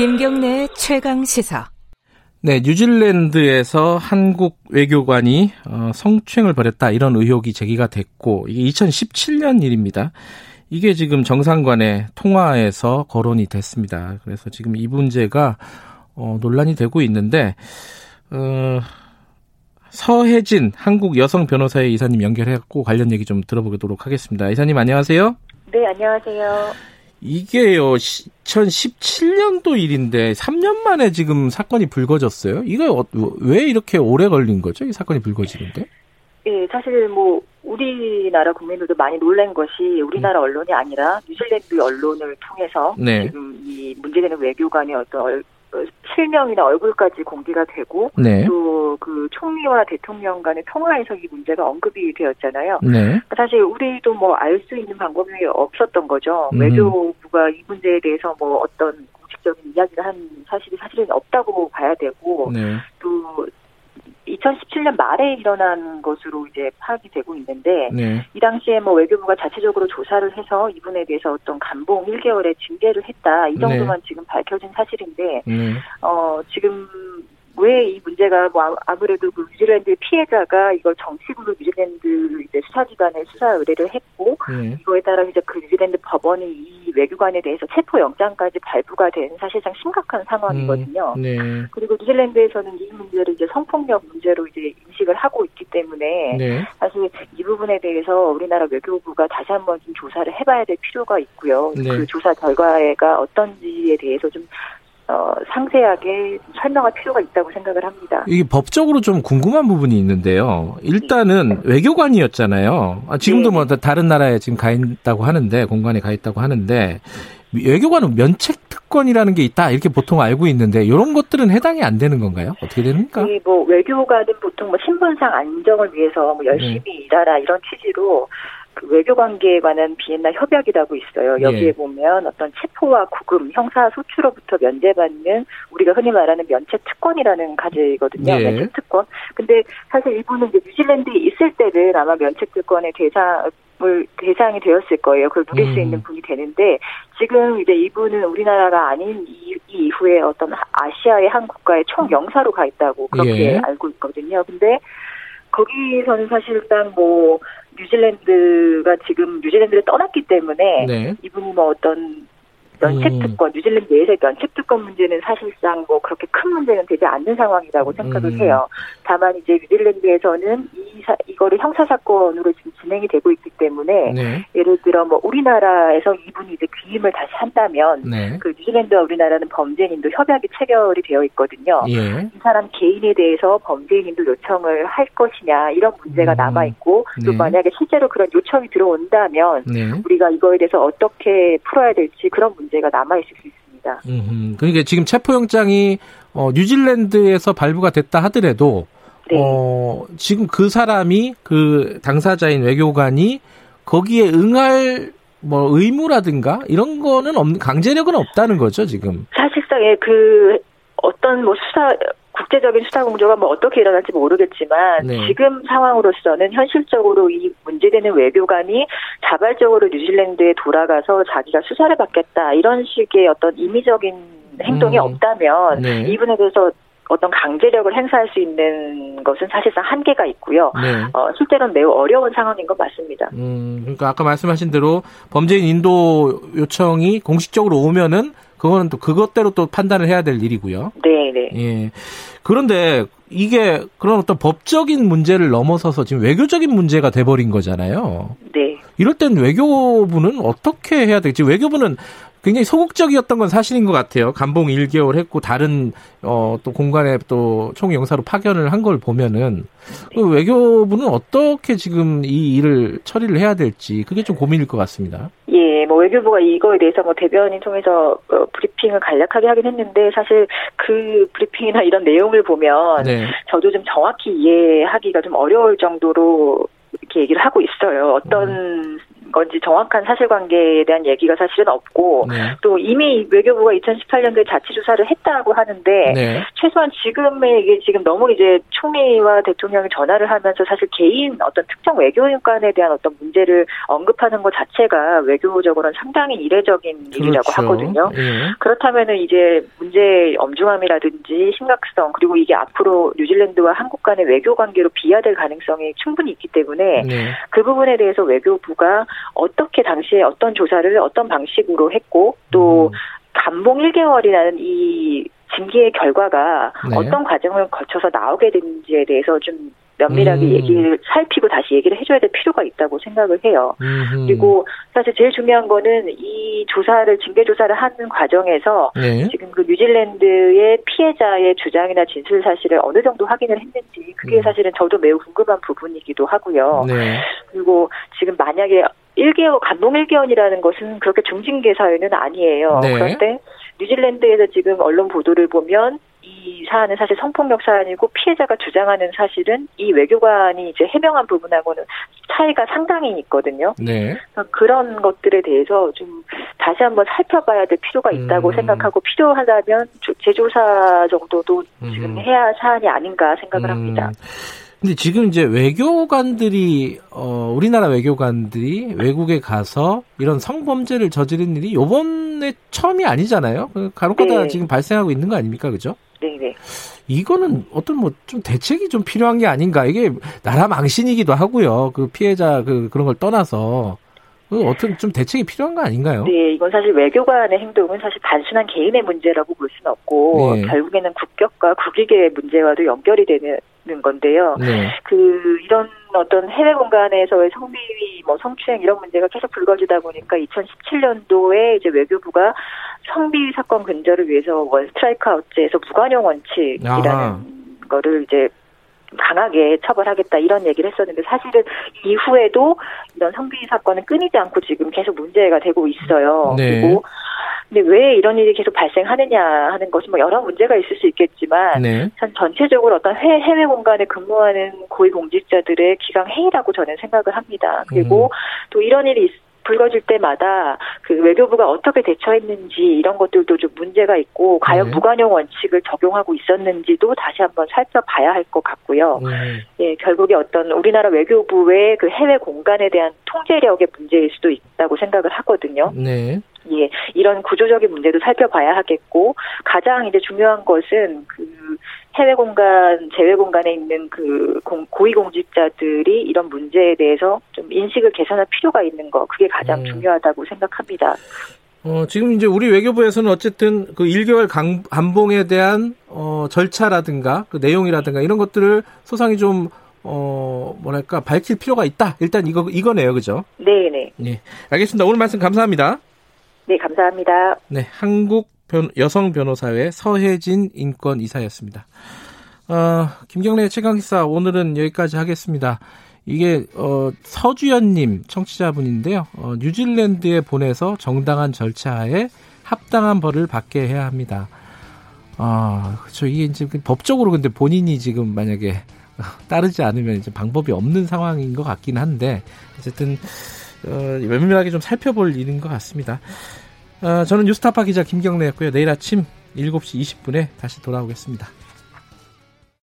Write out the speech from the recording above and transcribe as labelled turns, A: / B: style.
A: 김경래 최강 시사.
B: 네, 뉴질랜드에서 한국 외교관이 어, 성추행을 벌였다 이런 의혹이 제기가 됐고 이게 2017년 일입니다. 이게 지금 정상관의 통화에서 거론이 됐습니다. 그래서 지금 이 문제가 어, 논란이 되고 있는데 어, 서혜진 한국 여성 변호사의 이사님 연결해갖고 관련 얘기 좀 들어보도록 하겠습니다. 이사님 안녕하세요.
C: 네, 안녕하세요.
B: 이게요, 2017년도 일인데 3년 만에 지금 사건이 불거졌어요. 이거 어, 왜 이렇게 오래 걸린 거죠? 이 사건이 불거지는데?
C: 예, 사실 뭐 우리나라 국민들도 많이 놀란 것이 우리나라 음. 언론이 아니라 뉴질랜드 언론을 통해서 네. 지금 이 문제되는 외교관의 어떤 실명이나 얼굴까지 공개가 되고 네. 또그 총리와 대통령 간의 통화에서 이 문제가 언급이 되었잖아요. 네. 사실 우리도 뭐 알 수 있는 방법이 없었던 거죠. 음. 외교부가 이 문제에 대해서 뭐 어떤 공식적인 이야기를 한 사실이 사실은 없다고 봐야 되고 네. 또 2017년 말에 일어난 것으로 이제 파악이 되고 있는데 네. 이 당시에 뭐 외교부가 자체적으로 조사를 해서 이분에 대해서 어떤 감봉 1개월의 징계를 했다 이 정도만 네. 지금 밝혀진 사실인데 네. 어 지금 왜 이 문제가 뭐 아무래도 그 뉴질랜드 피해자가 이걸 정식으로 뉴질랜드 이제 수사기관에 수사 의뢰를 했고 네. 이거에 따라 이제 그 뉴질랜드 법원이 이 외교관에 대해서 체포 영장까지 발부가 된 사실상 심각한 상황이거든요. 음, 네. 그리고 뉴질랜드에서는 이 문제를 이제 성폭력 문제로 이제 인식을 하고 있기 때문에 네. 사실 이 부분에 대해서 우리나라 외교부가 다시 한번 좀 조사를 해봐야 될 필요가 있고요. 네. 그 조사 결과가 어떤지에 대해서 좀 어, 상세하게 설명할 필요가 있다고 생각을 합니다.
B: 이게 법적으로 좀 궁금한 부분이 있는데요. 일단은 네. 외교관이었잖아요. 아, 지금도 네. 뭐 다른 나라에 지금 가 있다고 하는데 공간에 가 있다고 하는데 외교관은 면책 특권이라는 게 있다 이렇게 보통 알고 있는데 이런 것들은 해당이 안 되는 건가요? 어떻게 됩니까?
C: 네, 뭐 외교관은 보통 뭐 신분상 안정을 위해서 뭐 열심히 네. 일하라 이런 취지로 그 외교 관계에 관한 비엔나 협약이라고 있어요. 예. 여기에 예. 보면 어떤 체포와 구금, 형사 소추로부터 면제받는 우리가 흔히 말하는 면책 특권이라는 가지거든요. 예. 면책 특권. 근데 사실 일본은 이제 뉴질랜드에 있을 때는 아마 면책 특권의 대상 을 대상이 되었을 거예요. 그걸 누릴 음. 수 있는 분이 되는데 지금 이제 이분은 우리나라가 아닌 이, 이 이후에 어떤 아시아의 한 국가의 총 영사로 가 있다고 그렇게 예. 알고 있거든요. 근데 거기서는 사실상 뭐 뉴질랜드가 지금 뉴질랜드를 떠났기 때문에 네. 이분이 뭐 어떤 면책특권, 음. 뉴질랜드 내에서의 면책특권 문제는 사실상 뭐 그렇게 큰 문제는 되지 않는 상황이라고 생각을 음. 해요. 다만 이제 뉴질랜드에서는 이 사, 이거를 형사사건으로 지금 진행이 되고 있기 때문에 네. 예를 들어 뭐 우리나라에서 이분이 이제 귀임을 다시 한다면 네. 그 뉴질랜드와 우리나라는 범죄인도 협약이 체결이 되어 있거든요. 예. 이 사람 개인에 대해서 범죄인도 요청을 할 것이냐 이런 문제가 음. 남아 있고 또 네. 만약에 실제로 그런 요청이 들어온다면 네. 우리가 이거에 대해서 어떻게 풀어야 될지 그런 문제 문제가 남아 있을 수 있습니다.
B: 음, 그러니까 지금 체포영장이 어, 뉴질랜드에서 발부가 됐다 하더라도 네. 어, 지금 그 사람이 그 당사자인 외교관이 거기에 응할 뭐 의무라든가 이런 거는 없는 강제력은 없다는 거죠 지금.
C: 사실상 그 어떤 뭐 수사 국제적인 수사 공조가 뭐 어떻게 일어날지 모르겠지만 네. 지금 상황으로서는 현실적으로 이 문제되는 외교관이 자발적으로 뉴질랜드에 돌아가서 자기가 수사를 받겠다 이런 식의 어떤 임의적인 행동이 음. 없다면 네. 이분에 대해서 어떤 강제력을 행사할 수 있는 것은 사실상 한계가 있고요. 네. 어, 실제로는 매우 어려운 상황인 것 맞습니다.
B: 음, 그러니까 아까 말씀하신 대로 범죄인 인도 요청이 공식적으로 오면은 그거는 또 그것대로 또 판단을 해야 될 일이고요.
C: 네, 네.
B: 예. 그런데 이게 그런 어떤 법적인 문제를 넘어서서 지금 외교적인 문제가 돼버린 거잖아요.
C: 네.
B: 이럴 땐 외교부는 어떻게 해야 될지 외교부는 굉장히 소극적이었던 건 사실인 것 같아요. 감봉 1개월 했고 다른 어, 또 공간에 또 총영사로 파견을 한 걸 보면은 그 외교부는 어떻게 지금 이 일을 처리를 해야 될지 그게 좀 고민일 것 같습니다.
C: 예, 뭐 외교부가 이거에 대해서 뭐 대변인 통해서 어, 브리핑을 간략하게 하긴 했는데 사실 그 브리핑이나 이런 내용을 보면 네. 저도 좀 정확히 이해하기가 좀 어려울 정도로 이렇게 얘기를 하고 있어요. 어떤 음. 건지 정확한 사실관계에 대한 얘기가 사실은 없고 네. 또 이미 외교부가 2018년도에 자체 조사를 했다고 하는데 네. 최소한 지금의 이게 지금 너무 이제 총리와 대통령이 전화를 하면서 사실 개인 어떤 특정 외교인관에 대한 어떤 문제를 언급하는 것 자체가 외교적으로는 상당히 이례적인 그렇죠. 일이라고 하거든요. 예. 그렇다면은 이제 문제의 엄중함이라든지 심각성 그리고 이게 앞으로 뉴질랜드와 한국 간의 외교 관계로 비화될 가능성이 충분히 있기 때문에 네. 그 부분에 대해서 외교부가 어떻게 당시에 어떤 조사를 어떤 방식으로 했고 또 음. 감봉 1개월이라는 이 징계의 결과가 네. 어떤 과정을 거쳐서 나오게 되는지에 대해서 좀 면밀하게 음. 얘기를 살피고 다시 얘기를 해줘야 될 필요가 있다고 생각을 해요. 음흠. 그리고 사실 제일 중요한 거는 이 조사를 징계 조사를 하는 과정에서 네. 지금 그 뉴질랜드의 피해자의 주장이나 진술 사실을 어느 정도 확인을 했는지 그게 음. 사실은 저도 매우 궁금한 부분이기도 하고요. 네. 그리고 지금 만약에 1개월 감봉 1개월이라는 것은 그렇게 중징계 사유는 아니에요. 네. 그런데 뉴질랜드에서 지금 언론 보도를 보면 이 사안은 사실 성폭력 사안이고 피해자가 주장하는 사실은 이 외교관이 이제 해명한 부분하고는 차이가 상당히 있거든요. 네. 그런 것들에 대해서 좀 다시 한번 살펴봐야 될 필요가 있다고 음. 생각하고 필요하다면 재조사 정도도 지금 음. 해야 할 사안이 아닌가 생각을 음. 합니다.
B: 근데 지금 이제 외교관들이 어 우리나라 외교관들이 외국에 가서 이런 성범죄를 저지른 일이 요번에 처음이 아니잖아요. 그 간혹가다 네. 지금 발생하고 있는 거 아닙니까, 그죠?
C: 네네.
B: 이거는 어떤 뭐 좀 대책이 좀 필요한 게 아닌가. 이게 나라 망신이기도 하고요. 그 피해자 그 그런 걸 떠나서 그 어떤 좀 대책이 필요한 거 아닌가요?
C: 네, 이건 사실 외교관의 행동은 사실 단순한 개인의 문제라고 볼 수는 없고 네. 결국에는 국격과 국익의 문제와도 연결이 되는 건데요. 네. 그 이런 어떤 해외 공간에서의 성비위, 뭐 성추행 이런 문제가 계속 불거지다 보니까 2017년도에 이제 외교부가 성비위 사건 근절을 위해서 원 스트라이크 아웃제에서 무관용 원칙이라는 아. 거를 이제 강하게 처벌하겠다 이런 얘기를 했었는데 사실은 이후에도 이런 성비위 사건은 끊이지 않고 지금 계속 문제가 되고 있어요. 네. 그리고 근데 왜 이런 일이 계속 발생하느냐 하는 것이 뭐 여러 문제가 있을 수 있겠지만 네. 전 전체적으로 어떤 해외, 해외 공간에 근무하는 고위공직자들의 기강 행위라고 저는 생각을 합니다. 그리고 음. 또 이런 일이 있, 불거질 때마다 그 외교부가 어떻게 대처했는지 이런 것들도 좀 문제가 있고 과연 네. 무관용 원칙을 적용하고 있었는지도 다시 한번 살펴봐야 할 것 같고요. 네. 예, 결국에 어떤 우리나라 외교부의 그 해외 공간에 대한 통제력의 문제일 수도 있다고 생각을 하거든요. 네. 예, 이런 구조적인 문제도 살펴봐야 하겠고 가장 이제 중요한 것은 그 해외 공간, 제외 공간에 있는 그 고위 공직자들이 이런 문제에 대해서 좀 인식을 개선할 필요가 있는 거 그게 가장 음. 중요하다고 생각합니다.
B: 어, 지금 이제 우리 외교부에서는 어쨌든 그 1개월 강, 감봉에 대한 어, 절차라든가 그 내용이라든가 이런 것들을 소상히 좀 어, 뭐랄까 밝힐 필요가 있다. 일단 이거 이거네요. 그죠?
C: 네, 네.
B: 네. 알겠습니다. 오늘 말씀 감사합니다.
C: 네, 감사합니다.
B: 네, 한국 변, 여성 변호사회 서혜진 인권 이사였습니다. 어, 김경래 최강 기사 오늘은 여기까지 하겠습니다. 이게 어, 서주연님 청취자분인데요. 어, 뉴질랜드에 보내서 정당한 절차에 합당한 벌을 받게 해야 합니다. 아, 그렇죠. 이게 이제 그 법적으로 근데 본인이 지금 만약에 따르지 않으면 이제 방법이 없는 상황인 것 같긴 한데 어쨌든 어, 면밀하게 좀 살펴볼 일인 것 같습니다. 어, 저는 뉴스타파 기자 김경래였고요. 내일 아침 7시 20분에 다시 돌아오겠습니다.